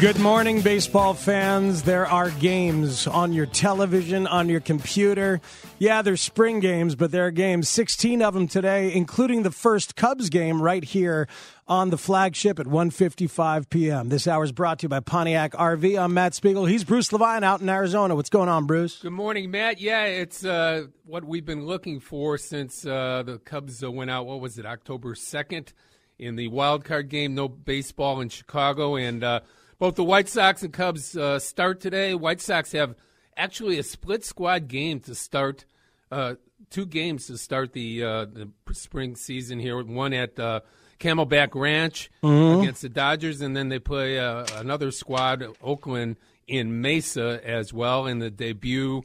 Good morning, baseball fans. There are games on your television, on your computer. Yeah, there's spring games, but there are games, 16 of them today, including the first Cubs game right here on the flagship at 1.55 p.m. This hour is brought to you by Pontiac RV. I'm Matt Spiegel. He's Bruce Levine out in Arizona. What's going on, Bruce? Good morning, Matt. Yeah, it's uh, what we've been looking for since uh, the Cubs uh, went out, what was it, October 2nd in the wild card game. No baseball in Chicago, and uh, both the White Sox and Cubs uh, start today. White Sox have actually a split squad game to start, uh, two games to start the uh, the spring season here. One at uh, Camelback Ranch Mm-hmm. against the Dodgers, and then they play uh, another squad, Oakland, in Mesa as well in the debut.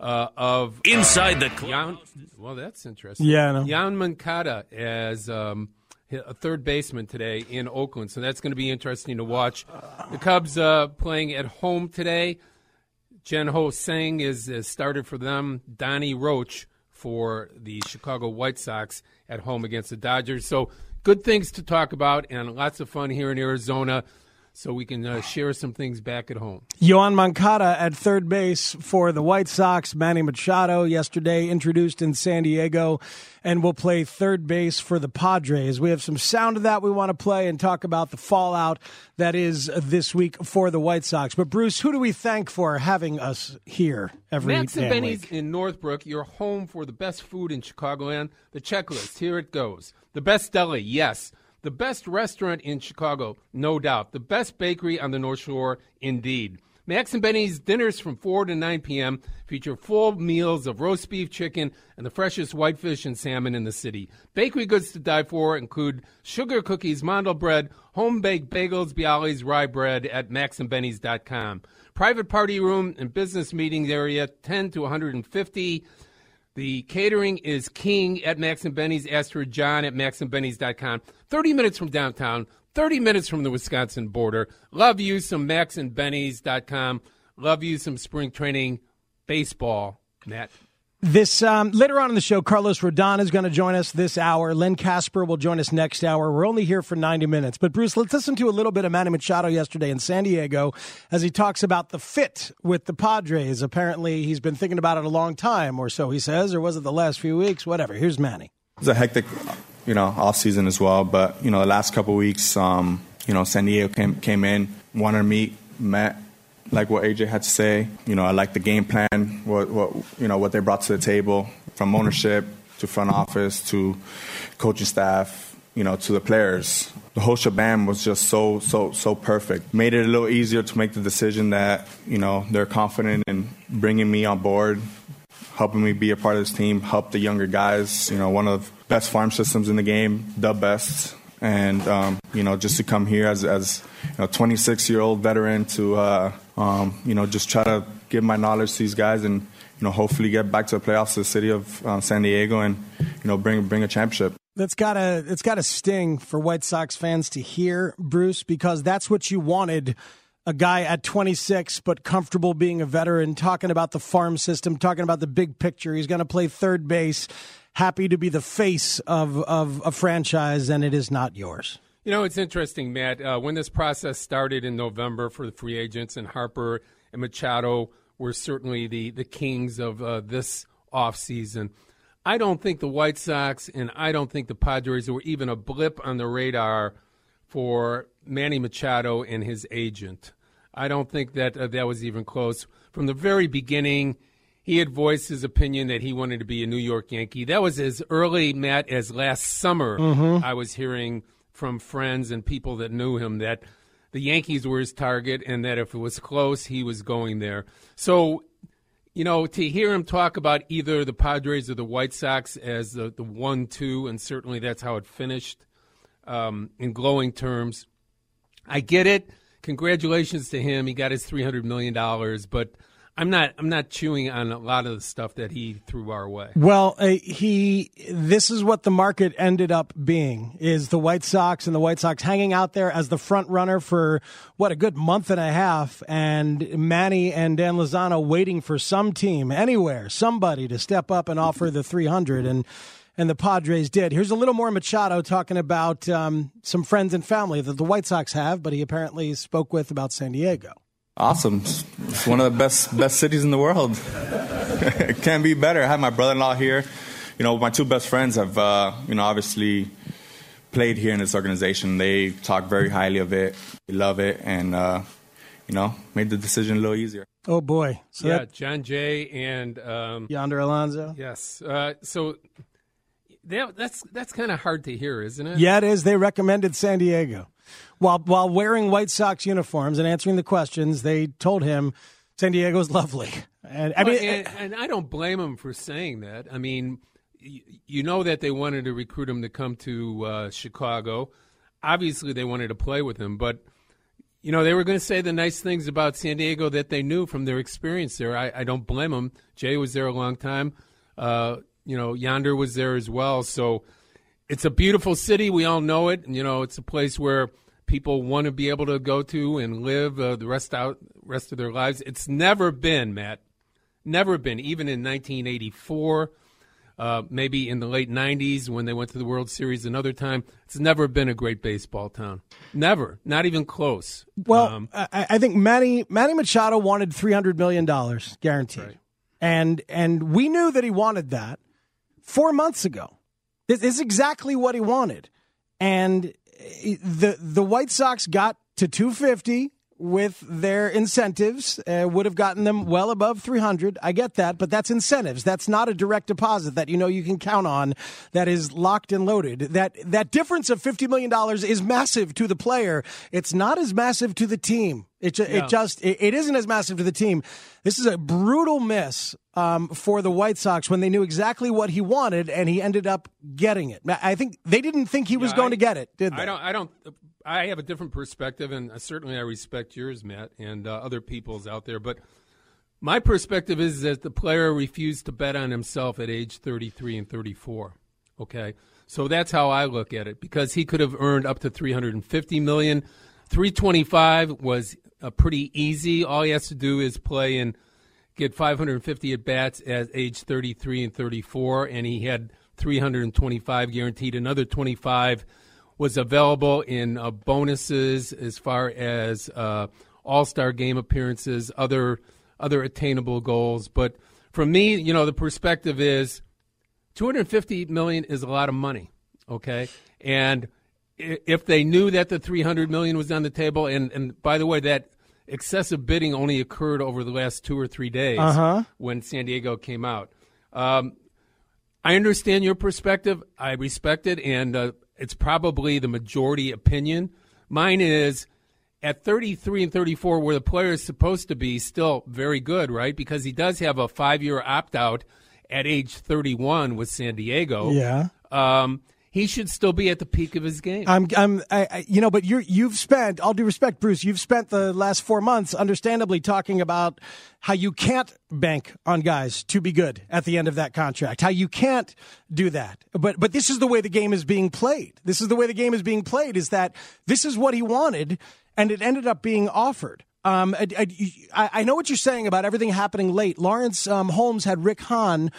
Uh, of Inside the Jan, well, that's interesting. Yeah, I know. Yoan Moncada as um, a third baseman today in Oakland, so that's going to be interesting to watch. The Cubs uh, playing at home today. Jen-Ho Tseng is, is started for them. Donnie Roach for the Chicago White Sox at home against the Dodgers. So good things to talk about and lots of fun here in Arizona. So we can uh, share some things back at home. Yoan Moncada at third base for the White Sox. Manny Machado yesterday introduced in San Diego and will play third base for the Padres. We have some sound of that we want to play and talk about the fallout that is this week for the White Sox. But Bruce, who do we thank for having us here every Max and Benny's week? in Northbrook, your home for the best food in Chicagoland. The checklist, here it goes. The best deli, yes. The best restaurant in Chicago, no doubt. The best bakery on the North Shore, indeed. Max and Benny's dinners from 4 to 9 p.m. feature full meals of roast beef, chicken, and the freshest whitefish and salmon in the city. Bakery goods to die for include sugar cookies, mandel bread, home baked bagels, bialys, rye bread at maxandbennys.com. Private party room and business meeting area, 10 to 150. The catering is king at Max and Benny's. Ask for John at maxandbennys.com. 30 minutes from downtown, 30 minutes from the Wisconsin border. Love you some maxandbennys.com. Love you some spring training baseball, Matt. This um, later on in the show, Carlos Rodon is going to join us this hour. Len Kasper will join us next hour. We're only here for 90 minutes. But Bruce, let's listen to a little bit of Manny Machado yesterday in San Diego as he talks about the fit with the Padres. Apparently, he's been thinking about it a long time, or so he says, or was it the last few weeks? Whatever. Here's Manny. It was a hectic, you know, off season as well. But you know, the last couple weeks, um, you know, San Diego came came in, wanted to meet, met, like what AJ had to say. You know, I like the game plan, what what you know what they brought to the table, from ownership to front office to coaching staff, you know, to the players. The whole shebang was just so so so perfect. Made it a little easier to make the decision that you know they're confident in bringing me on board helping me be a part of this team, help the younger guys. You know, one of the best farm systems in the game, the best. And um, you know, just to come here as as know, 26 year old veteran to uh, um, you know just try to give my knowledge to these guys and you know hopefully get back to the playoffs, the city of um, San Diego, and you know bring bring a championship. That's got to it's got to sting for White Sox fans to hear, Bruce, because that's what you wanted a guy at 26 but comfortable being a veteran talking about the farm system talking about the big picture he's going to play third base happy to be the face of, of a franchise and it is not yours You know, it's interesting, Matt. Uh, when this process started in November for the free agents, and Harper and Machado were certainly the, the kings of uh, this offseason, I don't think the White Sox and I don't think the Padres were even a blip on the radar for Manny Machado and his agent. I don't think that uh, that was even close. From the very beginning, he had voiced his opinion that he wanted to be a New York Yankee. That was as early, Matt, as last summer. Mm-hmm. I was hearing from friends and people that knew him that the Yankees were his target and that if it was close, he was going there. So, you know, to hear him talk about either the Padres or the White Sox as the, the one two, and certainly that's how it finished um, in glowing terms, I get it. Congratulations to him. He got his $300 million, but I'm not I'm not chewing on a lot of the stuff that he threw our way. Well, uh, he this is what the market ended up being is the White Sox and the White Sox hanging out there as the front runner for what a good month and a half and Manny and Dan Lozano waiting for some team anywhere, somebody to step up and offer the 300 and and the Padres did. Here's a little more Machado talking about um, some friends and family that the White Sox have, but he apparently spoke with about San Diego. Awesome. It's one of the best best cities in the world. it can't be better. I have my brother-in-law here. You know, my two best friends have, uh, you know, obviously played here in this organization. They talk very highly of it. They love it, and uh, you know, made the decision a little easier. Oh boy! So yeah, that, Jon Jay and um, Yonder Alonso. Yes. Uh, so that, that's that's kind of hard to hear, isn't it? Yeah, it is. They recommended San Diego while while wearing White Sox uniforms and answering the questions. They told him San Diego's lovely, and I well, mean, and, and, I don't blame them for saying that. I mean, you know that they wanted to recruit him to come to uh, Chicago. Obviously, they wanted to play with him, but you know they were going to say the nice things about San Diego that they knew from their experience there. I, I don't blame them. Jay was there a long time. Uh, you know, Yonder was there as well. So it's a beautiful city. We all know it. And, you know, it's a place where people want to be able to go to and live uh, the rest out rest of their lives. It's never been, Matt, never been. Even in 1984, uh, maybe in the late 90s when they went to the World Series another time, it's never been a great baseball town. Never, not even close. Well, um, I, I, think Manny Manny Machado wanted 300 million dollars guaranteed, right. and and we knew that he wanted that four months ago. This is exactly what he wanted. And the the White Sox got to 250 with their incentives uh, would have gotten them well above 300 i get that but that's incentives that's not a direct deposit that you know you can count on that is locked and loaded that that difference of 50 million dollars is massive to the player it's not as massive to the team it, ju- yeah. it just it, it isn't as massive to the team this is a brutal miss um, for the White Sox when they knew exactly what he wanted and he ended up getting it. I think they didn't think he was yeah, going I, to get it, did they? I don't. I don't. I have a different perspective, and certainly I respect yours, Matt, and uh, other people's out there. But my perspective is that the player refused to bet on himself at age 33 and 34. Okay, so that's how I look at it because he could have earned up to 350 million. 325 was uh, pretty easy. All he has to do is play and get 550 at bats at age 33 and 34, and he had 325 guaranteed. Another 25 was available in uh, bonuses as far as uh, All Star game appearances, other other attainable goals. But for me, you know, the perspective is 250 million is a lot of money. Okay, and if they knew that the 300 million was on the table, and and by the way, that excessive bidding only occurred over the last two or three days uh-huh. when San Diego came out. Um, I understand your perspective. I respect it, and uh, it's probably the majority opinion. Mine is at 33 and 34, where the player is supposed to be, still very good, right? Because he does have a five year opt out at age 31 with San Diego. Yeah. Um, he should still be at the peak of his game. I'm, I'm, I, you know, but you're, you've spent, all due respect, Bruce, you've spent the last four months, understandably, talking about how you can't bank on guys to be good at the end of that contract. How you can't do that. But, but this is the way the game is being played. This is the way the game is being played. Is that this is what he wanted, and it ended up being offered. Um, I, I, I know what you're saying about everything happening late. Laurence um, Holmes had Rick Hahn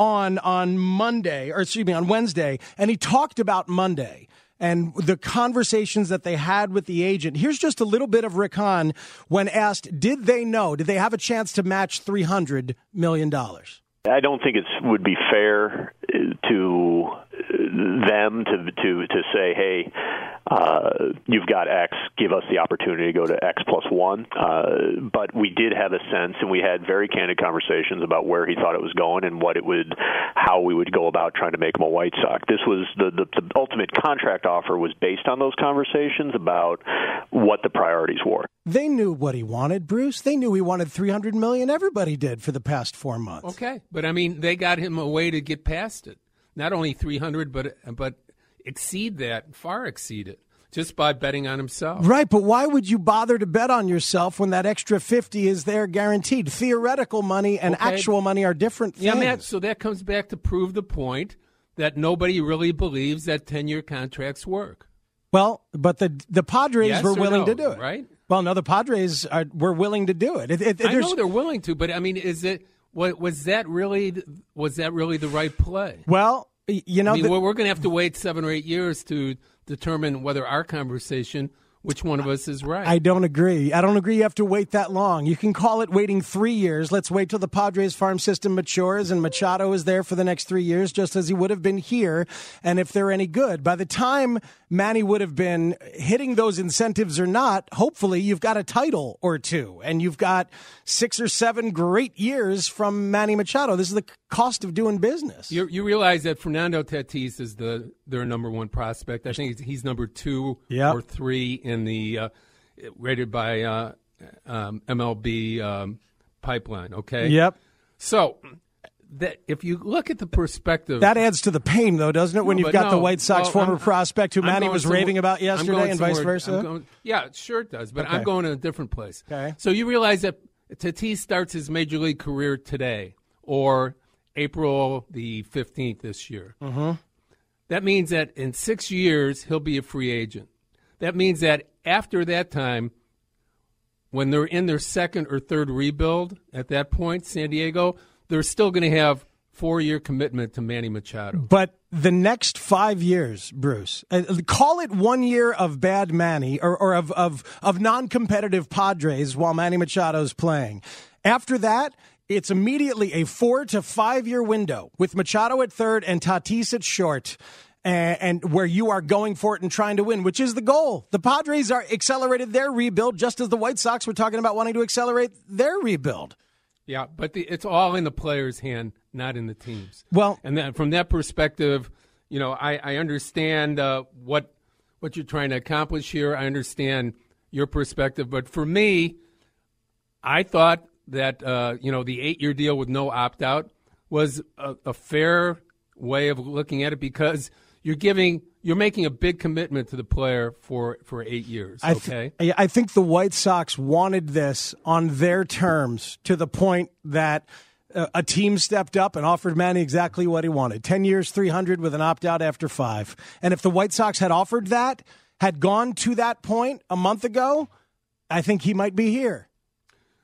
on on Monday, or excuse me, on Wednesday, and he talked about Monday and the conversations that they had with the agent. Here's just a little bit of Rick Hahn when asked, did they know? Did they have a chance to match three hundred million dollars? I don't think it would be fair to them to to to say, hey, uh, you've got X, give us the opportunity to go to X plus one. Uh, but we did have a sense, and we had very candid conversations about where he thought it was going and what it would, how we would go about trying to make him a White Sox. This was the the, the ultimate contract offer was based on those conversations about what the priorities were. They knew what he wanted, Bruce. They knew he wanted 300 million. Everybody did for the past 4 months. Okay, but I mean, they got him a way to get past it. Not only 300 but but exceed that, far exceed it just by betting on himself. Right, but why would you bother to bet on yourself when that extra 50 is there guaranteed? Theoretical money and okay. actual money are different things. Yeah, Matt, so that comes back to prove the point that nobody really believes that 10-year contracts work. Well, but the the Padres yes were willing no, to do it, right? Well, no, the Padres are, were willing to do it. it, it I know they're willing to, but I mean, is it what, was that really was that really the right play? Well, you know, I mean, the, we're going to have to wait seven or eight years to determine whether our conversation which one of us is right. I don't agree. I don't agree you have to wait that long. You can call it waiting three years. Let's wait till the Padres farm system matures and Machado is there for the next three years, just as he would have been here. And if they're any good, by the time Manny would have been hitting those incentives or not, hopefully you've got a title or two and you've got six or seven great years from Manny Machado. This is the cost of doing business. You, you realize that Fernando Tatis is the their number one prospect. I think he's number two yep. or three in the uh, rated by uh, um, MLB um, pipeline. Okay. Yep. So that if you look at the perspective, that adds to the pain, though, doesn't it? When no, you've got no. the White Sox well, former I'm, prospect who I'm Manny was raving about yesterday, and vice versa. Going, yeah, sure it does. But okay. I'm going to a different place. Okay. So you realize that Tatis starts his major league career today, or April the 15th this year. Mm-hmm. That means that in six years he'll be a free agent. That means that after that time, when they're in their second or third rebuild, at that point, San Diego, they're still going to have four year commitment to Manny Machado. But the next five years, Bruce, uh, call it one year of bad Manny or, or of, of, of non competitive Padres while Manny Machado's playing. After that, it's immediately a four to five year window with Machado at third and Tatis at short and, and, where you are going for it and trying to win, which is the goal. The Padres are accelerated their rebuild just as the White Sox were talking about wanting to accelerate their rebuild. Yeah, but the, it's all in the player's hand, not in the team's. Well, and then from that perspective, you know, I, I understand uh, what what you're trying to accomplish here. I understand your perspective, but for me, I thought that uh, you know the eight year deal with no opt out was a, a fair way of looking at it because you're giving you're making a big commitment to the player for for eight years. Okay, I, th- I think the White Sox wanted this on their terms to the point that. Uh, a team stepped up and offered Manny exactly what he wanted 10 years, 300 with an opt out after five. And if the White Sox had offered that, had gone to that point a month ago, I think he might be here.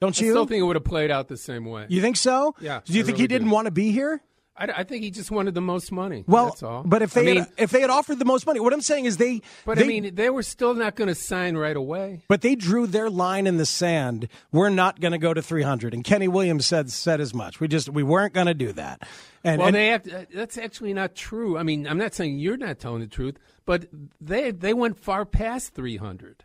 Don't you? I still think it would have played out the same way. You think so? Yeah. Do you I think really he didn't do. want to be here? I, I, think he just wanted the most money. Well, that's all. but if they I mean, had, if they had offered the most money, what I'm saying is they. But they, I mean, they were still not going to sign right away. But they drew their line in the sand. We're not going to go to 300, and Kenny Williams said said as much. We just we weren't going to do that. And, well, and, they have, uh, that's actually not true. I mean, I'm not saying you're not telling the truth, but they they went far past 300.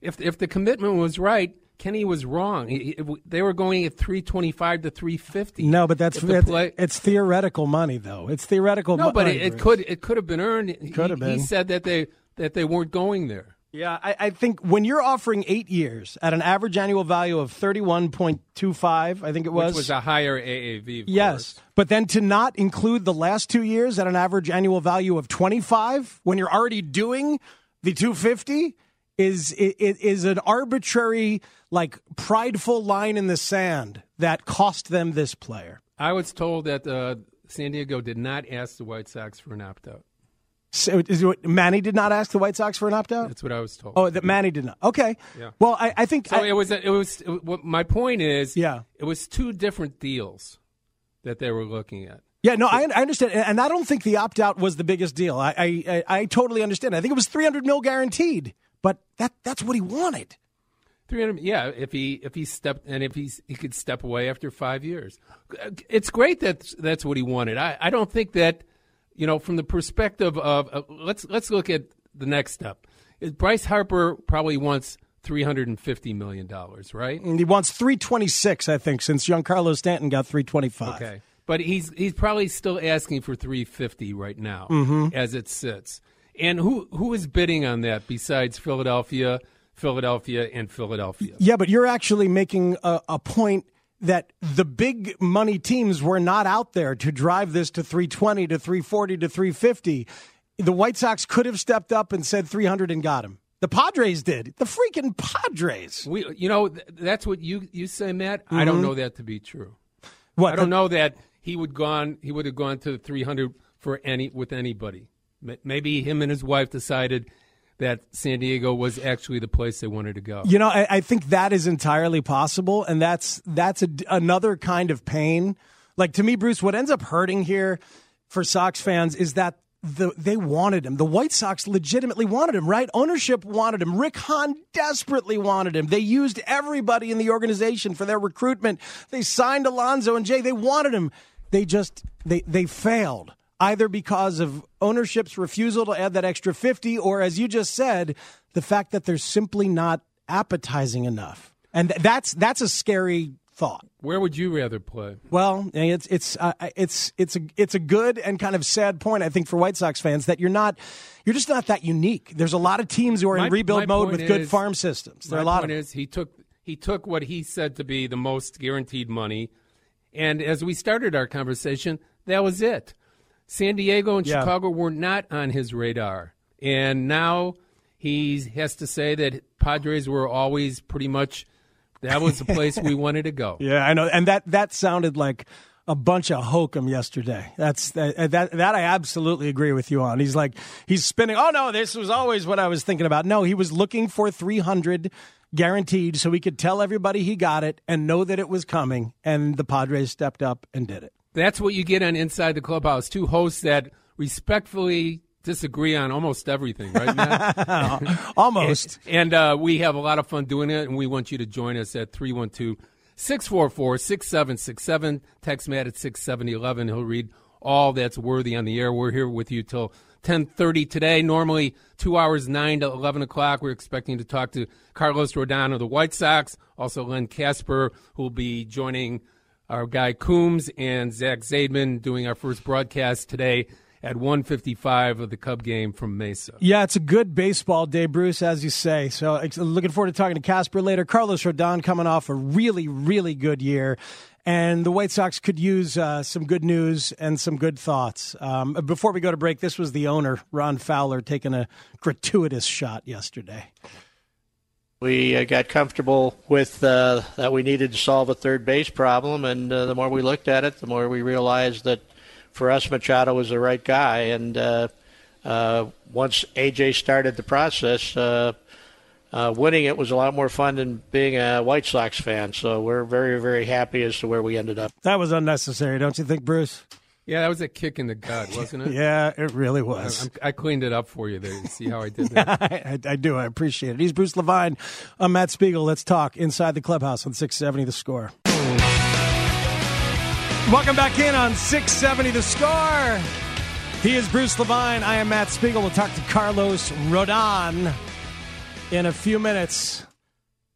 If if the commitment was right, Kenny was wrong. He, he, they were going at 325 to 350. No, but that's the play- it's theoretical money, though. It's theoretical. no, mo- but it, money, it could it could have been earned. He- Could have been. He, said that they that they weren't going there. Yeah, I, I think when you're offering eight years at an average annual value of 31.25, I think it was. Which was a higher AAV. Yes, course. but then to not include the last two years at an average annual value of 25 when you're already doing the 250 is is, is an arbitrary, like prideful line in the sand that cost them this player. I was told that uh, San Diego did not ask the White Sox for an opt out. So is it, Manny did not ask the White Sox for an opt out. That's what I was told. Oh, that Manny did not. Okay. Yeah. Well, I, I think So I- it was. It was. It, what my point is. Yeah. It was two different deals that they were looking at. Yeah, no, I, I understand, and I don't think the opt out was the biggest deal. I, I, I, I totally understand. I think it was three hundred mil guaranteed, but that that's what he wanted. Three hundred. Yeah, if he if he stepped and if he's he could step away after five years, it's great that that's what he wanted. I I don't think that you know, from the perspective of uh, let's let's look at the next step. Bryce Harper probably wants three hundred and fifty million dollars, right? And he wants three twenty six, I think, since Giancarlo Stanton got three twenty five. Okay, but he's he's probably still asking for three fifty right now, mm-hmm. as it sits. And who who is bidding on that besides Philadelphia, Philadelphia, and Philadelphia? Yeah, but you're actually making a, a point that the big money teams were not out there to drive this to 320 to 340 to 350. The White Sox could have stepped up and said 300 and got him. The Padres did. The freaking Padres. We, you know, that's what you you say, Matt. Mm-hmm. I don't mm-hmm. know that to be true. What? I don't know that he would gone. He would have gone to 300 for any with anybody. Maybe him and his wife decided that San Diego was actually the place they wanted to go. You know, I, I think that is entirely possible, and that's that's a, another kind of pain. Like to me, Bruce, what ends up hurting here for Sox fans is that the, they wanted him. The White Sox legitimately wanted him, right? Ownership wanted him. Rick Hahn desperately wanted him. They used everybody in the organization for their recruitment. They signed Alonso and Jay. They wanted him. They just they they failed either because of ownership's refusal to add that extra 50 or as you just said the fact that they're simply not appetizing enough. And that's that's a scary thought. Where would you rather play? Well it's it's uh, it's it's a it's a good and kind of sad point i think for white sox fans that you're not you're just not that unique. There's a lot of teams who are my, in rebuild mode with is, good farm systems. There are a lot point of is he took he took what he said to be the most guaranteed money. And as we started our conversation that was it San Diego and yeah. Chicago were not on his radar. And now he has to say that Padres were always pretty much that was the place we wanted to go. Yeah, I know. And that that sounded like a bunch of hokum yesterday. That's that, that that I absolutely agree with you on. He's like he's spinning. Oh no, this was always what I was thinking about. No, he was looking for 300 guaranteed so he could tell everybody he got it and know that it was coming and the Padres stepped up and did it. That's what you get on Inside the Clubhouse. Two hosts that respectfully disagree on almost everything, right, Matt? almost. and, and uh, we have a lot of fun doing it, and we want you to join us at 312 644 6767. Text Matt at 67011. He'll read all that's worthy on the air. We're here with you till 10.30 today. Normally, two hours, 9 to 11 o'clock. We're expecting to talk to Carlos Rodon of the White Sox, also Len Kasper, who will be joining – our guy Coombs and Zach Zaidman doing our first broadcast today at 155 of the Cub game from Mesa. Yeah, it's a good baseball day, Bruce, as you say. So looking forward to talking to Kasper later. Carlos Rodon coming off a really, really good year. And the White Sox could use uh, some good news and some good thoughts. Um, before we go to break, this was the owner, Ron Fowler, taking a gratuitous shot yesterday. We uh, got comfortable with uh, that we needed to solve a third base problem, and uh, the more we looked at it, the more we realized that for us, Machado was the right guy. And uh, uh, once AJ started the process, uh, winning it was a lot more fun than being a White Sox fan. So we're very, very happy as to where we ended up. That was unnecessary, don't you think, Bruce? Yeah, that was a kick in the gut, wasn't it? yeah, it really was. I, I, cleaned it up for you there. You see how I did that? I, I, do. I appreciate it. He's Bruce Levine. I'm Matt Spiegel. Let's talk inside the clubhouse on 670 The Score. Welcome back in on 670 The Score. He is Bruce Levine. I am Matt Spiegel. We'll talk to Carlos Rodon in a few minutes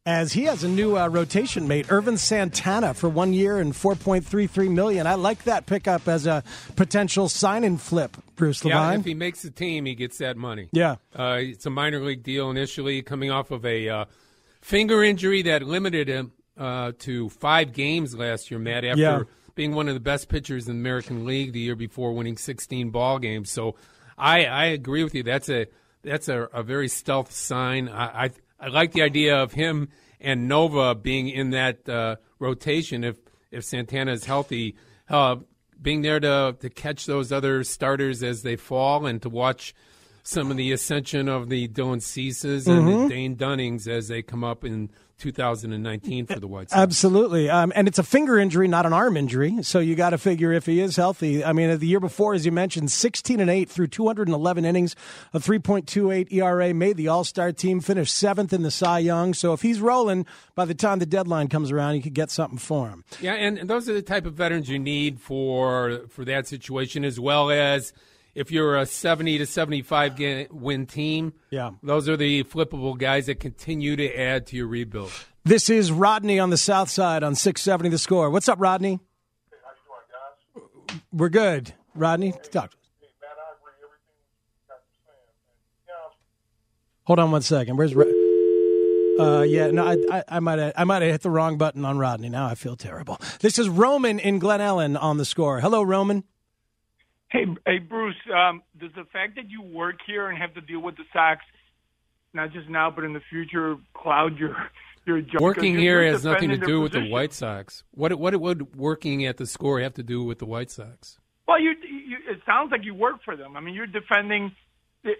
as he has a new uh, rotation mate, Ervin Santana, for one year and four point three three million. I like that pickup as a potential sign and flip. Bruce Levine. Yeah, if he makes the team, he gets that money. Yeah, uh, it's a minor league deal initially, coming off of a uh, finger injury that limited him uh, to five games last year. Matt, after yeah. being one of the best pitchers in the American League the year before, winning sixteen ball games. So, I I agree with you. That's a that's a, a very stealth sign. I, I I like the idea of him and Nova being in that uh, rotation if if Santana is healthy, uh, being there to to catch those other starters as they fall and to watch some of the ascension of the Dylan Ceases and mm-hmm. the Dane Dunnings as they come up in 2019 for the White Sox. Absolutely. Um, and it's a finger injury, not an arm injury. So you got to figure if he is healthy. I mean, the year before, as you mentioned, 16 and 8 through 211 innings, a 3.28 ERA, made the All Star team, finished seventh in the Cy Young. So if he's rolling by the time the deadline comes around, you could get something for him. Yeah, and, and those are the type of veterans you need for for that situation, as well as if you're a 70 to 75 ga- win team, Yeah. those are the flippable guys that continue to add to your rebuild. This is Rodney on the South Side on 670 The Score. What's up, Rodney? How you doing, guys? We're good. Rodney, talk. to us. Hold on one second. Where's uh, yeah, no, I, I, I might have, I might have hit the wrong button on Rodney. Now I feel terrible. This is Roman in Glen Ellyn on the score. Hello, Roman. Hey, hey, Bruce. Um, does the fact that you work here and have to deal with the Sox, not just now but in the future, cloud your your job? Working here has nothing to do with the. White Sox. What what would working at the score have to do with the White Sox? Well, you, you it sounds like you work for them. I mean, you're defending. The,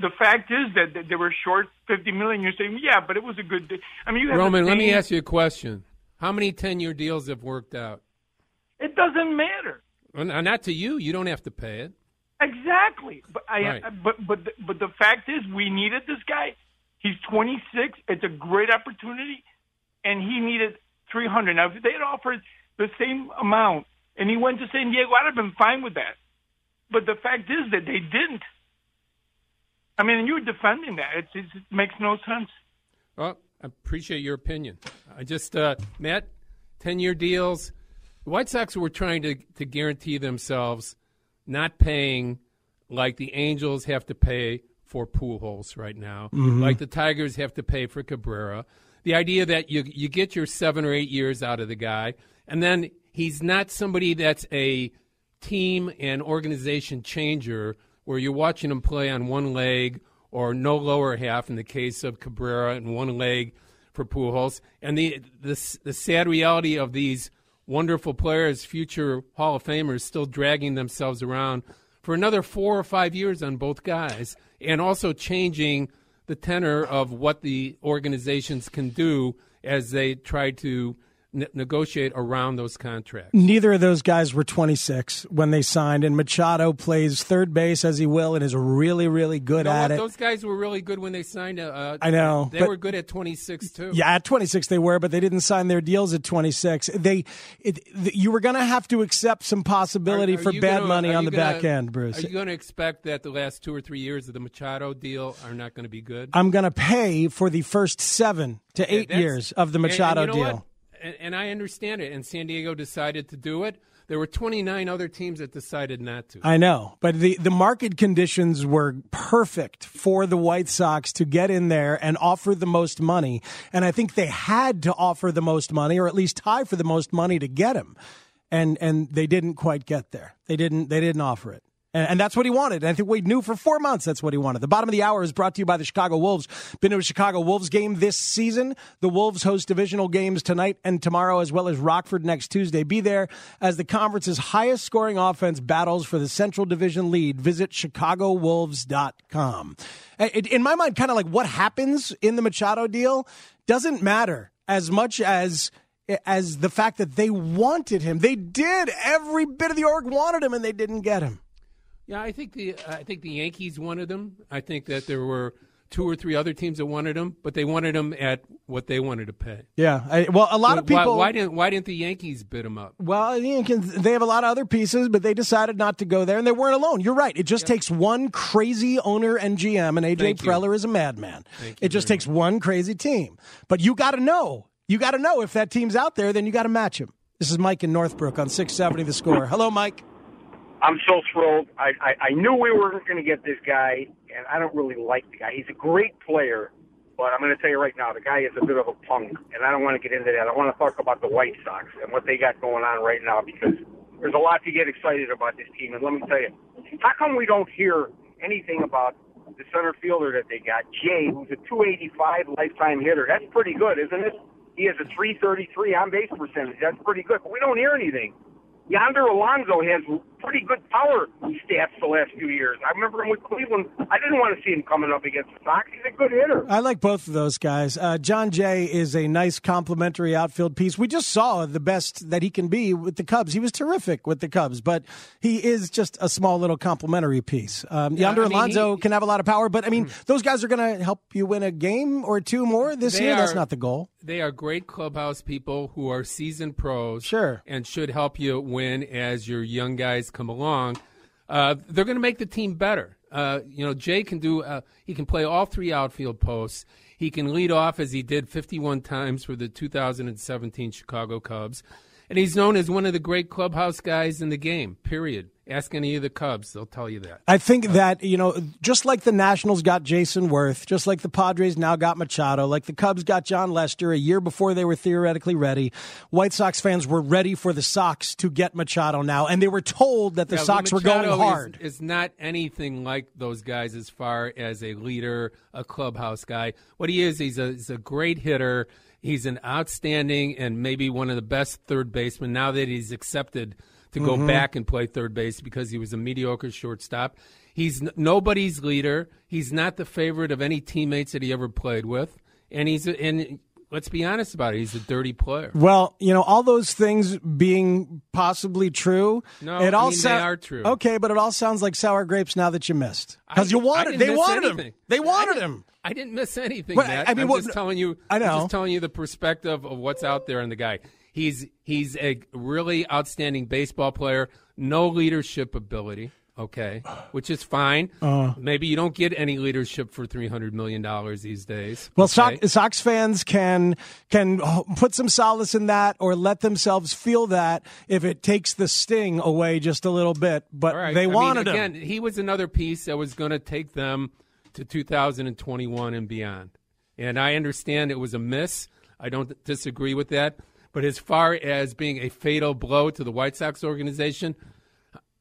the fact is that they were short fifty million. You're saying, yeah, but it was a good. Day. I mean, you have Roman, let me ask you a question. How many 10 year deals have worked out? It doesn't matter. Well, Not to you. You don't have to pay it. Exactly. But I Right. but but the- but the fact is we needed this guy. He's 26. It's a great opportunity and he needed 300. Now if they had offered the same amount and he went to San Diego, I'd have been fine with that. But the fact is that they didn't. I mean, and you're defending that. It's, it's, it makes no sense. Well, I appreciate your opinion. I just, uh, Matt, 10 year deals. The White Sox were trying to, to guarantee themselves not paying like the Angels have to pay for Pujols right now, Mhm. like the Tigers have to pay for Cabrera. The idea that you, you get your seven or eight years out of the guy, and then he's not somebody that's a team and organization changer where you're watching him play on one leg or no lower half in the case of Cabrera and one leg for Pujols. And the, the, the sad reality of these wonderful players, future Hall of Famers, still dragging themselves around for another four or five years on both guys, and also changing the tenor of what the organizations can do as they try to ne- negotiate around those contracts. Neither of those guys were 26 when they signed, and Machado plays third base as he will and is really, really good You know at what? it. Those guys were really good when they signed. Uh, I know, they were good at 26 too. Yeah, at 26 they were, but they didn't sign their deals at 26. They, it, th- you were going to have to accept some possibility Are- are for bad gonna- money on the gonna- back end, Bruce. Are you going to expect that the last two or three years of the Machado deal are not going to be good? I'm going to pay for the first seven to Yeah, eight years of the and- and Machado you know deal. what? And, and I understand it. And San Diego decided to do it. There were 29 other teams that decided not to. I know, but the, the market conditions were perfect for the White Sox to get in there and offer the most money. And I think they had to offer the most money, or at least tie for the most money to get him. And and they didn't quite get there. They didn't they didn't offer it. And, and that's what he wanted. And I think we knew for four months that's what he wanted. The bottom of the hour is brought to you by the Chicago Wolves. Been to a Chicago Wolves game this season. The Wolves host divisional games tonight and tomorrow, as well as Rockford next Tuesday. Be there as the conference's highest scoring offense battles for the Central Division lead. Visit ChicagoWolves.com. In my mind, kind of like what happens in the Machado deal doesn't matter as much as as the fact that they wanted him. They did. Every bit of the org wanted him, and they didn't get him. Yeah, I think the I think the Yankees wanted them. I think that there were two or three other teams that wanted them, but they wanted them at what they wanted to pay. Yeah. I, well, a lot So of people. Why, why didn't Why didn't the Yankees bid them up? Well, you can, they have a lot of other pieces, but they decided not to go there, and they weren't alone. You're right. It just takes one crazy owner and GM, and AJ Thank you. Preller is a madman. It just takes one crazy team. But you got to know. You got to know if that team's out there, then you got to match him. This is Mike in Northbrook on 670 The Score. Hello, Mike. I'm so thrilled. I, I, I knew we weren't going to get this guy, and I don't really like the guy. He's a great player, but I'm going to tell you right now, the guy is a bit of a punk, and I don't want to get into that. I want to talk about the White Sox and what they got going on right now because there's a lot to get excited about this team. And let me tell you, how come we don't hear anything about the center fielder that they got, Jay, who's a 285 lifetime hitter? That's pretty good, isn't it? He has a 333 on base percentage. That's pretty good, but we don't hear anything. Yonder Alonso has pretty good power stats the last few years. I remember him with Cleveland. I didn't want to see him coming up against the Sox. He's a good hitter. I like both of those guys. Uh, Jon Jay is a nice complementary outfield piece. We just saw the best that he can be with the Cubs. He was terrific with the Cubs, but he is just a small little complementary piece. Um, Yeah, Yonder I mean, Alonso he- Hmm. can have a lot of power, but I mean, those guys are going to help you win a game or two more this They year. That's not the goal. They are great clubhouse people who are seasoned pros. Sure. And should help you win as your young guys come along. Uh, they're going to make the team better. Uh, you know, Jay can do. Uh, he can play all three outfield posts. He can lead off as he did 51 times for the 2017 Chicago Cubs, and he's known as one of the great clubhouse guys in the game. Period. Ask any of the Cubs; they'll tell you that. I think that, you know, just like the Nationals got Jayson Werth, just like the Padres now got Machado, like the Cubs got Jon Lester a year before they were theoretically ready, White Sox fans were ready for the Sox to get Machado now, and they were told that the Yeah, Sox were going hard. Is, is not anything like those guys as far as a leader, a clubhouse guy. What he is, he's a, he's a great hitter. He's an outstanding and maybe one of the best third basemen now that he's accepted to go Mm-hmm. Mhm. back and play third base because he was a mediocre shortstop. He's n- nobody's leader. He's not the favorite of any teammates that he ever played with, and he's a, and let's be honest about it. He's a dirty player. Well, you know, all those things being possibly true, No, it I all mean, sou- they are true. Okay, but it all sounds like sour grapes now that you missed because you wanted. They wanted him. They wanted I him. I didn't miss anything. I mean, I'm what- just telling you. I know. I'm just telling you the perspective of what's out there in the guy. He's he's a really outstanding baseball player. No leadership ability. Okay, which is fine. Uh. Maybe you don't get any leadership for three hundred million dollars these days. Well, okay? Sox, Sox fans can can put some solace in that, or let themselves feel that if it takes the sting away just a little bit. But right. they I mean, wanted again, him. He was another piece that was going to take them to 2021 and beyond. And I understand it was a miss. I don't disagree with that. But as far as being a fatal blow to the White Sox organization,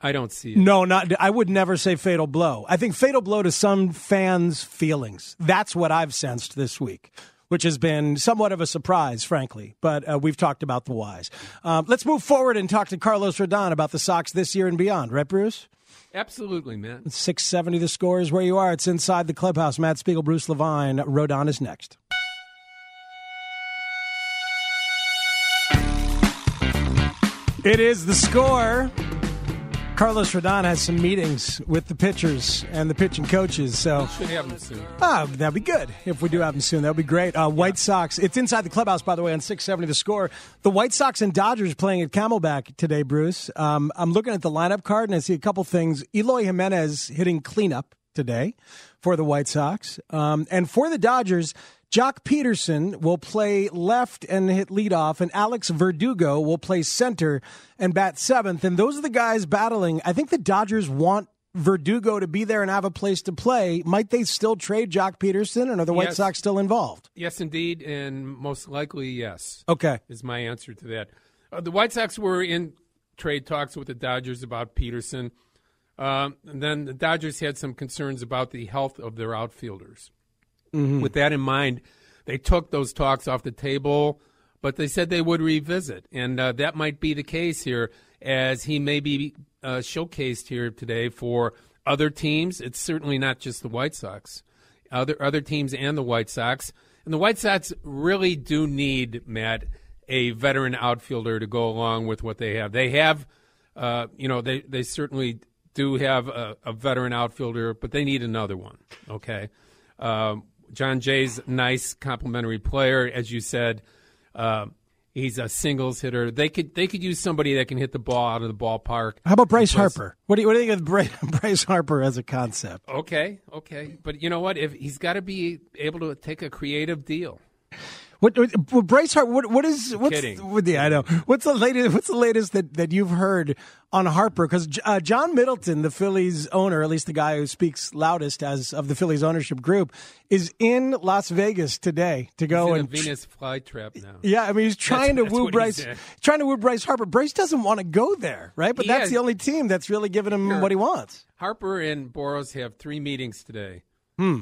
I don't see it. No, not. I would never say fatal blow. I think fatal blow to some fans' feelings. That's what I've sensed this week, which has been somewhat of a surprise, frankly. But uh, we've talked about the whys. Um, let's move forward and talk to Carlos Rodon about the Sox this year and beyond. Right, Bruce? Absolutely, man. 670 the score is where you are. It's inside the clubhouse. Matt Spiegel, Bruce Levine. Rodon is next. It is the score. Carlos Rodon has some meetings with the pitchers and the pitching coaches. So Should have them soon. Oh, that'd be good if we do have them soon. That'd be great. Uh, White Sox. It's inside the clubhouse, by the way, on 670 the score. The White Sox and Dodgers playing at Camelback today, Bruce. Um, I'm looking at the lineup card and I see a couple things. Eloy Jimenez hitting cleanup today for the White Sox. Um, and for the Dodgers, Joc Pederson will play left and hit leadoff, and Alex Verdugo will play center and bat seventh. And those are the guys battling. I think the Dodgers want Verdugo to be there and have a place to play. Might they still trade Joc Pederson, and are the White Yes. Sox still involved? Yes, indeed, and most likely yes. Okay. is my answer to that. Uh, the White Sox were in trade talks with the Dodgers about Pederson. Um, and then the Dodgers had some concerns about the health of their outfielders. Mhm. With that in mind, they took those talks off the table, but they said they would revisit. And uh, that might be the case here, as he may be uh, showcased here today for other teams. It's certainly not just the White Sox, other, other teams and the White Sox. And the White Sox really do need, Matt, a veteran outfielder to go along with what they have. They have, uh, you know, they, they certainly do have a, a veteran outfielder, but they need another one. Okay. Um, Jon Jay's nice complimentary player, as you said. Uh, he's a singles hitter. They could they could use somebody that can hit the ball out of the ballpark. How about Bryce Because- Harper? What do you, what do you think of Bry- Bryce Harper as a concept? Okay, okay, but you know what? If he's got to be able to take a creative deal. What, what, what Bryce Harper? What, what is? What's, kidding. what- yeah, I know. What's the latest? What's the latest that, that you've heard on Harper? Because uh, John Middleton, the Phillies owner, at least the guy who speaks loudest as of the Phillies ownership group, is in Las Vegas today to go he's in and a Venus flytrap now. Yeah, I mean he's trying That's- to that's woo Bryce, trying to woo Bryce Harper. Bryce doesn't want to go there, right? But He that's has- the only team that's really giving him Sure. what he wants. Harper and Boras have three meetings today. Hmm.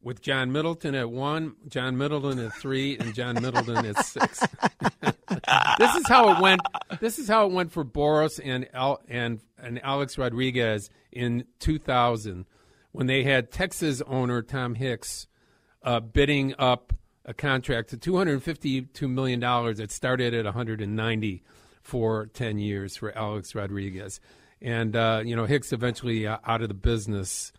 With John Middleton at one, John Middleton at three, and John Middleton at six. this is how it went. This is how it went for Boras and Al, and and Alex Rodriguez in 2000 when they had Texas owner Tom Hicks uh, bidding up a contract to 252 million dollars. It started at 190 for 10 years for Alex Rodriguez, and uh, you know Hicks eventually uh, out of the business.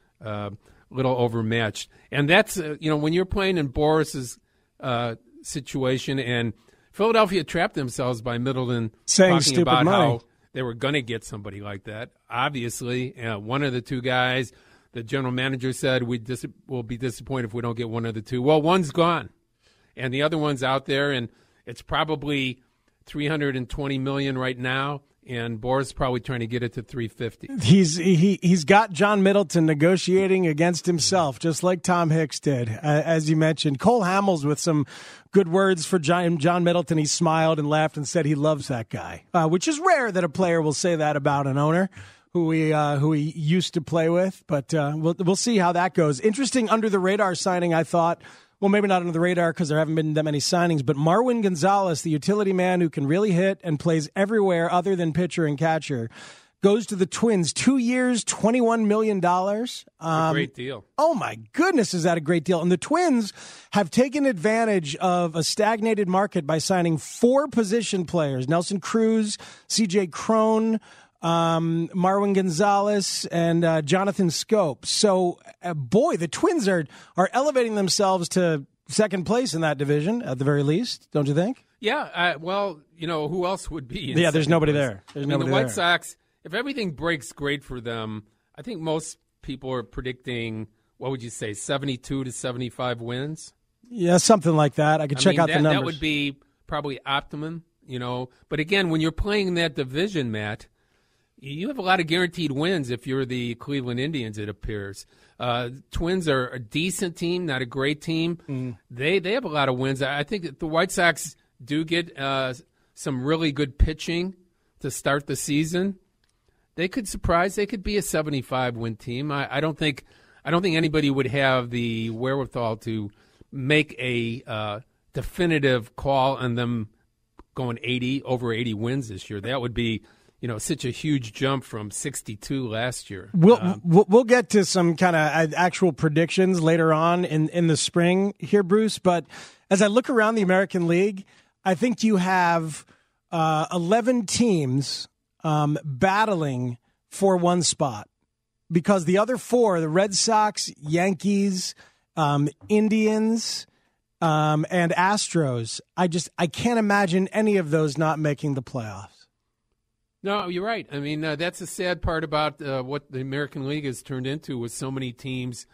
Little overmatched, and that's uh, you know when you're playing in Boras's uh, situation, and Philadelphia trapped themselves by Middleton Saying talking about money. how they were going to get somebody like that. Obviously, uh, one of the two guys, the general manager said we dis- will be disappointed if we don't get one of the two. Well, one's gone, and the other one's out there, and it's probably 320 million right now and Boras probably trying to get it to 350. He's he he's got John Middleton negotiating against himself, just like Tom Hicks did, uh, as you mentioned. Cole Hamels with some good words for John, John Middleton. He smiled and laughed and said he loves that guy, uh, which is rare that a player will say that about an owner who he uh, who he used to play with. But uh, we'll we'll see how that goes. Interesting under the radar signing, I thought well, maybe not under the radar because there haven't been that many signings, but Marwin Gonzalez, the utility man who can really hit and plays everywhere other than pitcher and catcher, goes to the Twins. Two years, $21 million. Um, great deal. Oh, my goodness, is that a great deal? And the Twins have taken advantage of a stagnated market by signing four position players Nelson Cruz, CJ Cron, um, Marwin Gonzalez and uh, Jonathan Schoop. So, uh, boy, the Twins are are elevating themselves to second place in that division at the very least, don't you think? Yeah. Uh, well, you know, who else would be? yeah, there's nobody place? there. There's I mean, nobody the White there. Sox. If everything breaks great for them, I think most people are predicting. What would you say, seventy-two to seventy-five wins? Yeah, something like that. I could I check mean, out that, the numbers. That would be probably optimum, you know. But again, when you're playing that division, Matt, you have a lot of guaranteed wins if you're the Cleveland Indians. It appears uh, Twins are a decent team, not a great team. Mm. They they have a lot of wins. I think the White Sox do get uh, some really good pitching to start the season. They could surprise. They could be a 75 win team. I, I don't think I don't think anybody would have the wherewithal to make a uh, definitive call on them going 80 over 80 wins this year. That would be you know, such a huge jump from 62 last year. We'll Um, we'll we'll get to some kind of actual predictions later on in in the spring here, Bruce. But as I look around the American League, I think you have uh, 11 teams um, battling for one spot because the other four, the Red Sox, Yankees, um, Indians. Um, and Astros, I just I can't imagine any of those not making the playoffs. No, you're right. I mean, uh, that's the sad part about uh, what the American League has turned into with so many teams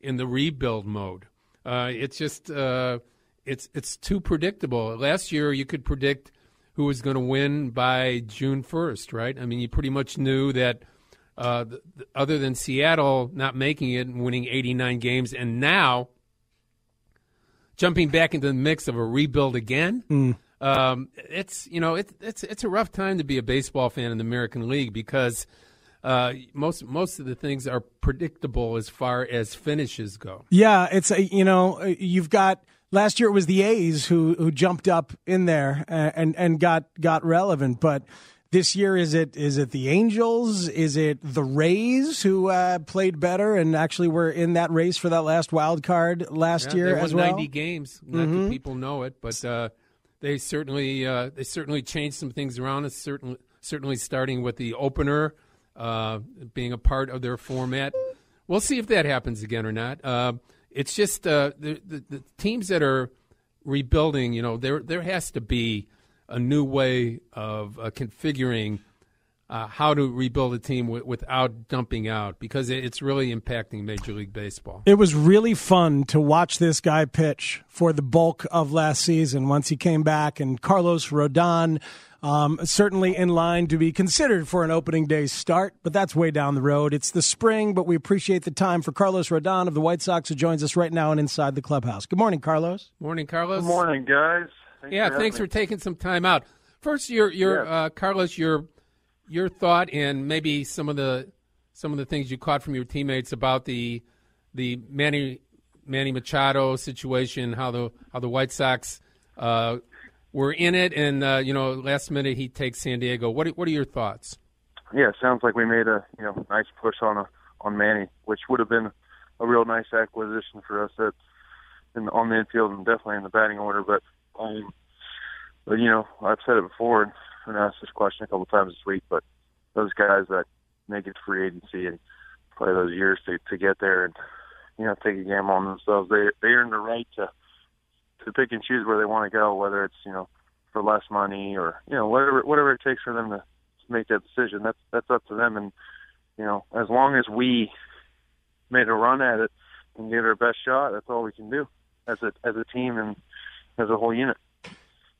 in the rebuild mode. Uh, it's just uh, it's it's too predictable. Last year, you could predict who was going to win by June 1st, right? I mean, you pretty much knew that. Uh, th- th- other than Seattle not making it and winning 89 games, and now jumping back into the mix of a rebuild again, Mm. Um, it's you know it's it's it's a rough time to be a baseball fan in the American League because uh, most most of the things are predictable as far as finishes go. Yeah, it's a, you know you've got last year it was the A's who who jumped up in there and and got got relevant, but this year is it is it the Angels? Is it the Rays who uh, played better and actually were in that race for that last wild card last Yeah, year as well? 90 games. Not Mhm. that people know it, but uh, they certainly uh, they certainly changed some things around. It's certainly certainly starting with the opener uh, being a part of their format. We'll see if that happens again or not. Uh, it's just uh, the, the the teams that are rebuilding. You know, there there has to be a new way of uh, configuring. Uh, how to rebuild a team w- without dumping out because it's really impacting Major League Baseball. It was really fun to watch this guy pitch for the bulk of last season once he came back. And Carlos Rodon, um, certainly in line to be considered for an opening day start, but that's way down the road. It's the spring, but we appreciate the time for Carlos Rodon of the White Sox who joins us right now and inside the clubhouse. Good morning, Carlos. Morning, Carlos. Good morning, guys. Thanks yeah, for thanks for taking some time out. First, your your Yes. uh, Carlos, your your thought and maybe some of the some of the things you caught from your teammates about the the Manny Manny Machado situation, how the how the White Sox uh, were in it, and uh, you know, last minute he takes San Diego. What are- what are your thoughts? Yeah, sounds like we made a you know nice push on a on Manny, which would have been a real nice acquisition for us at in on the infield and definitely in the batting order. But um, but you know I've said it before and asked this question a couple times this week. But those guys that make it free agency and play those years to to get there and you know take a gamble on themselves, they they earn the right to to pick and choose where they want to go, whether it's you know for less money or you know whatever whatever it takes for them to make that decision. That's that's up to them. And you know, as long as we made a run at it and gave it our best shot, that's all we can do as a as a team and as a whole unit.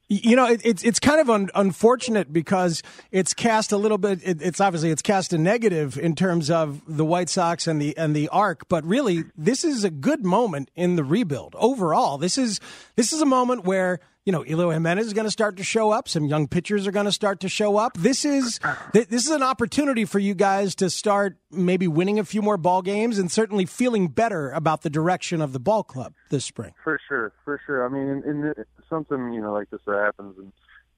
You know, it, it's it's kind of un, unfortunate because it's cast a little bit. It, it's obviously it's cast a negative in terms of the White Sox and the and the arc. But really, this is a good moment in the rebuild overall. This is this is a moment where you know, Eloy Jimenez is going to start to show up. Some young pitchers are going to start to show up. This is this is an opportunity for you guys to start maybe winning a few more ball games and certainly feeling better about the direction of the ball club this spring. For sure, for sure. I mean, in, in something you know like this that happens, and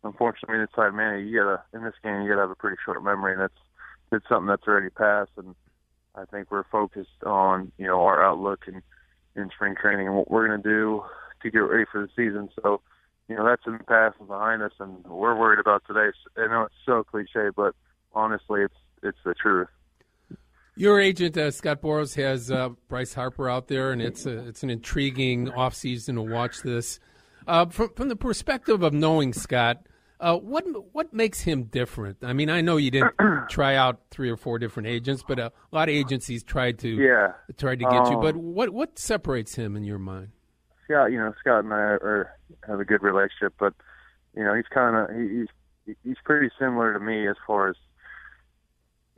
unfortunately, inside Manny, you gotta in this game you gotta have a pretty short memory, and that's it's something that's already passed. And I think we're focused on you know our outlook and in spring training and what we're going to do to get ready for the season. So you know that's in the past and behind us, and we're worried about today. I know it's so cliche, but honestly, it's it's the truth. Your agent uh, Scott Boras has uh, Bryce Harper out there, and it's a, it's an intriguing offseason to watch this. Uh, from from the perspective of knowing Scott, uh, what what makes him different? I mean, I know you didn't try out three or four different agents, but a lot of agencies tried to yeah tried to get um, you. But what what separates him in your mind? Scott, you know, Scott and I are have a good relationship, but you know, he's kind of he, he's he's pretty similar to me as far as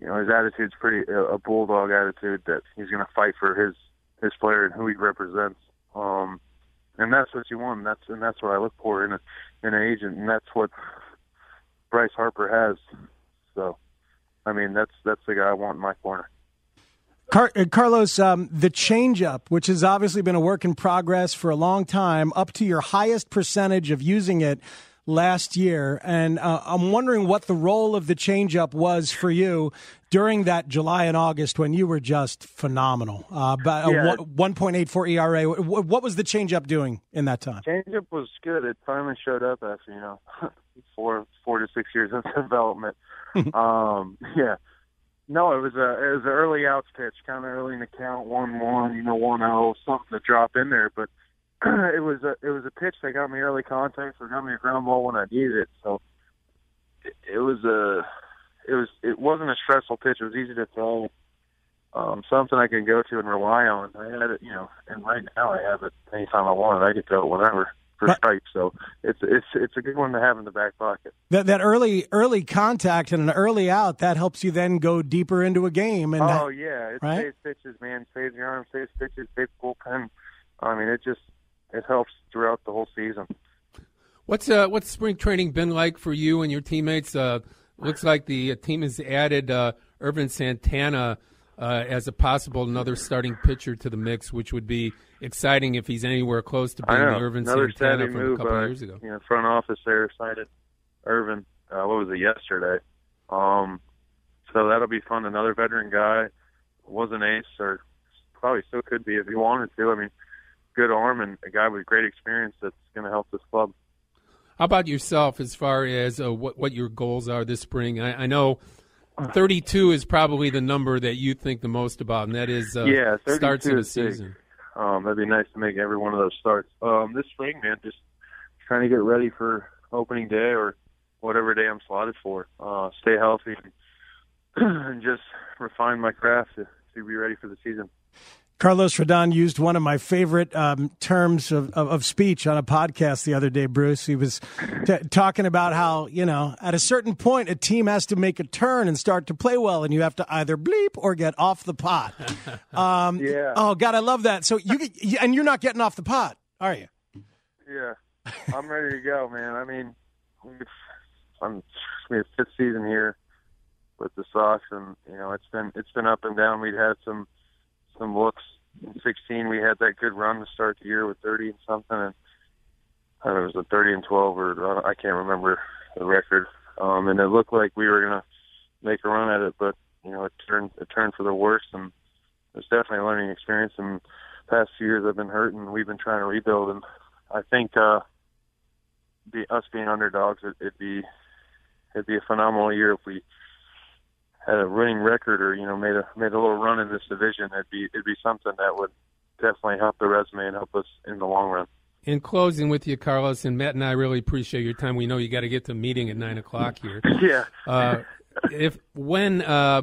you know, his attitude's pretty a bulldog attitude that he's going to fight for his his player and who he represents. Um, and that's what you want. And that's and that's what I look for in a in an agent, and that's what Bryce Harper has. So, I mean, that's that's the guy I want in my corner. Car- uh, Carlos, um, the changeup, which has obviously been a work in progress for a long time, up to your highest percentage of using it last year, and uh, I'm wondering what the role of the changeup was for you during that July and August when you were just phenomenal. Uh, but Yeah. 1.84 ERA. What was the changeup doing in that time? Changeup was good. It finally showed up after you know four four to six years of development. um, yeah, no, it was a it was an early outs pitch, kind of early in the count, one one, you know, one zero, something to drop in there. But it was a it was a pitch that got me early contact or got me a ground ball when I needed it. So it, it was a it was it wasn't a stressful pitch. It was easy to throw. Um, something I can go to and rely on. I had it, you know, and right now I have it anytime I want it. I can throw it whenever for strikes. So it's it's it's a good one to have in the back pocket. That that early early contact and an early out that helps you then go deeper into a game. And oh that- yeah, it right? saves pitches, man. Saves your arm, saves pitches, saves bullpen. I mean, it just it helps throughout the whole season. What's uh, what's spring training been like for you and your teammates? Uh, looks like the uh, team has added uh, Ervin Santana uh, as a possible another starting pitcher to the mix, which would be exciting if he's anywhere close to being Ervin Another Santana from move, a couple uh, years ago. You know, front office there cited Ervin. Uh, what was it yesterday? Um, so that'll be fun. Another veteran guy was an ace, or probably still could be if he wanted to. I mean, good arm and a guy with great experience that's going to help this club. How about yourself as far as uh, what what your goals are this spring? I, I know 32 is probably the number that you think the most about, and that is uh, yeah, 32 starts in big. season. Um, that'd be nice to make every one of those starts. Um, this spring, man, just trying to get ready for opening day or whatever day I'm slotted for. Uh, stay healthy and, and just refine my craft to, to be ready for the season. Carlos Rodon used one of my favorite um, terms of, of, of speech on a podcast the other day, Bruce. He was t- talking about how, you know, at a certain point, a team has to make a turn and start to play well, and you have to either bleep or get off the pot. Um, Yeah. Oh, God, I love that. So you, and you're not getting off the pot, are you? Yeah, I'm ready to go, man. I mean, we've, I'm we have fifth season here with the Sox, and you know it's been it's been up and down. We'd had some some looks in 16. We had that good run to start the year with 30 and something, and I don't know, it was a 30 and 12, or uh, I can't remember the record. Um, and it looked like we were gonna make a run at it, but you know it turned it turned for the worse, and it's definitely a learning experience. And past few years I've been hurt, and we've been trying to rebuild, and I think uh, be us being underdogs, it, it'd be it'd be a phenomenal year if we had a winning record or you know made a made a little run in this division. It'd be it'd be something that would definitely help the resume and help us in the long run. In closing with you, Carlos and Matt and I really appreciate your time. We know you got to get to the meeting at nine o'clock here. Yeah. Uh, if when uh,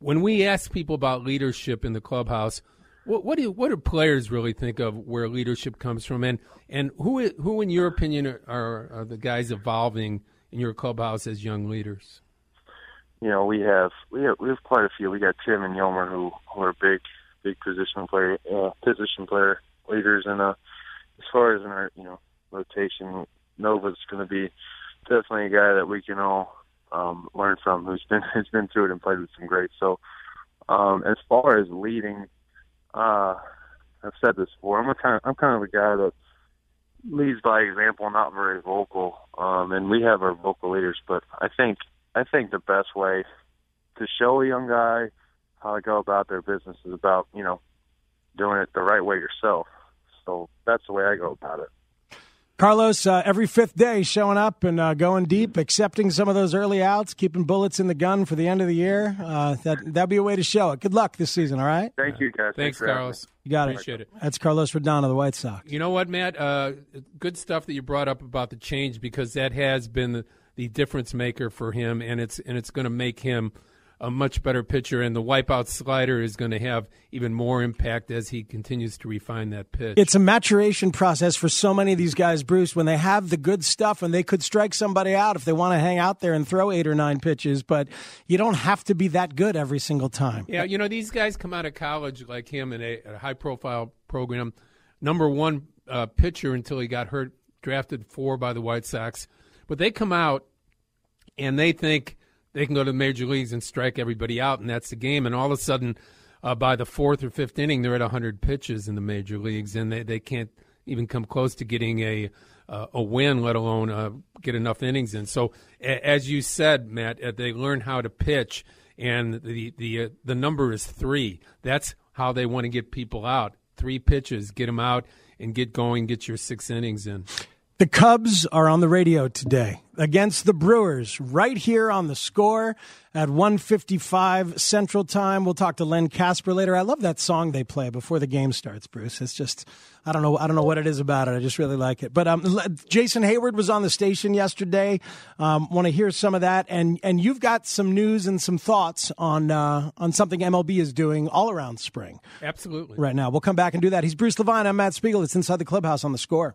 when we ask people about leadership in the clubhouse, what, what do what do players really think of where leadership comes from, and and who who in your opinion are, are the guys evolving in your clubhouse as young leaders? You know, we have we have we have quite a few. We got Tim and Yolmer who, who are big big position player uh, position player leaders, and uh, as far as in our you know rotation, Nova's going to be definitely a guy that we can all um, learn from, who's been who's been through it and played with some greats. So, um, as far as leading, uh, I've said this before. I'm a kind of, I'm kind of a guy that leads by example, not very vocal. Um, and we have our vocal leaders, but I think I think the best way to show a young guy how to go about their business is about you know doing it the right way yourself. So that's the way I go about it. Carlos, uh, every fifth day showing up and uh, going deep, accepting some of those early outs, keeping bullets in the gun for the end of the year. Uh, that that'd be a way to show it. Good luck this season. All right. Thank you, guys. Thanks, Carlos. You got Appreciate it. it. That's Carlos Rodon of the White Sox. You know what, Matt? Uh, good stuff that you brought up about the change because that has been the, the difference maker for him, and it's and it's going to make him a much better pitcher. And the wipeout slider is going to have even more impact as he continues to refine that pitch. It's a maturation process for so many of these guys, Bruce, when they have the good stuff and they could strike somebody out if they want to hang out there and throw eight or nine pitches, but you don't have to be that good every single time. Yeah, you know, these guys come out of college like him in a, a high profile program, number one uh, pitcher until he got hurt, drafted four by the White Sox. But they come out and they think they can go to the major leagues and strike everybody out, and that's the game. And all of a sudden, uh, by the fourth or fifth inning, they're at 100 pitches in the major leagues, and they, they can't even come close to getting a uh, a win, let alone uh, get enough innings in. So, a- as you said, Matt, uh, they learn how to pitch, and the the uh, the number is three. That's how they want to get people out. Three pitches, get them out, and get going. Get your six innings in. The Cubs are on the radio today against the Brewers right here on the score at 155 Central Time. We'll talk to Len Kasper later. I love that song they play before the game starts, Bruce. It's just I don't know I don't know what it is about it. I just really like it. But um, Jason Heyward was on the station yesterday. Um, Want to hear some of that and and you've got some news and some thoughts on uh, on something MLB is doing all around spring. Absolutely. Right now. We'll come back and do that. He's Bruce Levine. I'm Matt Spiegel. It's inside the clubhouse on the score.